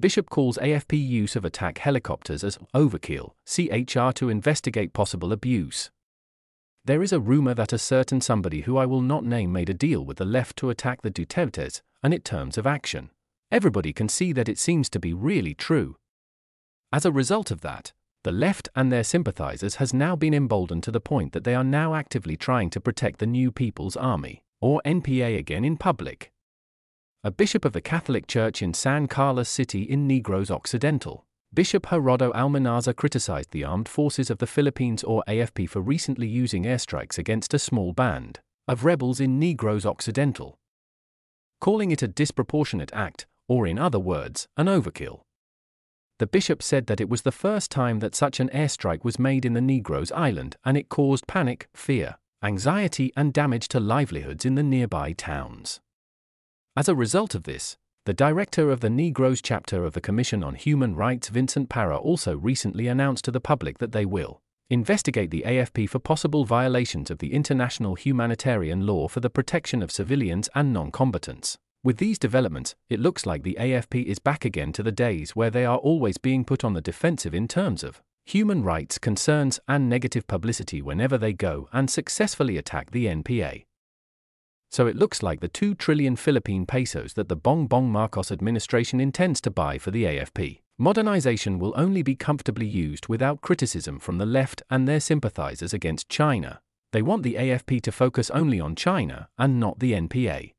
Bishop calls AFP use of attack helicopters as overkill, CHR to investigate possible abuse. There is a rumor that a certain somebody who I will not name made a deal with the left to attack the Dutertes, and it terms of action. Everybody can see that it seems to be really true. As a result of that, the left and their sympathizers has now been emboldened to the point that they are now actively trying to protect the New People's Army, or NPA again in public. A bishop of the Catholic Church in San Carlos City in Negros Occidental, Bishop Gerardo Alminaza criticized the armed forces of the Philippines or AFP for recently using airstrikes against a small band of rebels in Negros Occidental, calling it a disproportionate act, or in other words, an overkill the bishop said that it was the first time that such an airstrike was made in the Negros island and it caused panic, fear, anxiety, and damage to livelihoods in the nearby towns. As a result of this, the director of the Negros chapter of the Commission on Human Rights, Vincent Parra, also recently announced to the public that they will investigate the AFP for possible violations of the international humanitarian law for the protection of civilians and non combatants. With these developments, it looks like the AFP is back again to the days where they are always being put on the defensive in terms of human rights concerns and negative publicity whenever they go and successfully attack the NPA. So it looks like the 2 trillion Philippine pesos that the Bongbong Marcos administration intends to buy for the AFP. Modernization will only be comfortably used without criticism from the left and their sympathizers against China. They want the AFP to focus only on China and not the NPA.